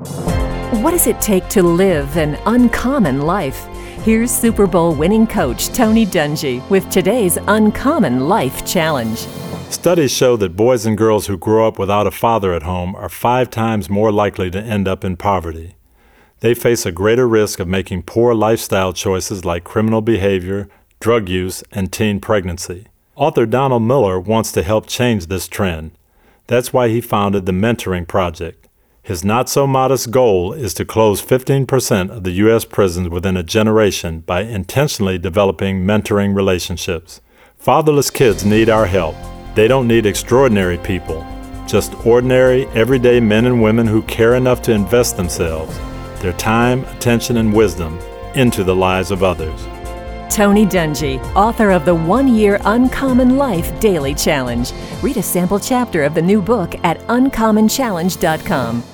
What does it take to live an uncommon life? Here's Super Bowl winning coach Tony Dungy with today's Uncommon Life Challenge. Studies show that boys and girls who grow up without a father at home are five times more likely to end up in poverty. They face a greater risk of making poor lifestyle choices like criminal behavior, drug use, and teen pregnancy. Author Donald Miller wants to help change this trend. That's why he founded the Mentoring Project. His not so modest goal is to close 15% of the U.S. prisons within a generation by intentionally developing mentoring relationships. Fatherless kids need our help. They don't need extraordinary people, just ordinary, everyday men and women who care enough to invest themselves, their time, attention, and wisdom into the lives of others. Tony Dungy, author of the One Year Uncommon Life Daily Challenge. Read a sample chapter of the new book at uncommonchallenge.com.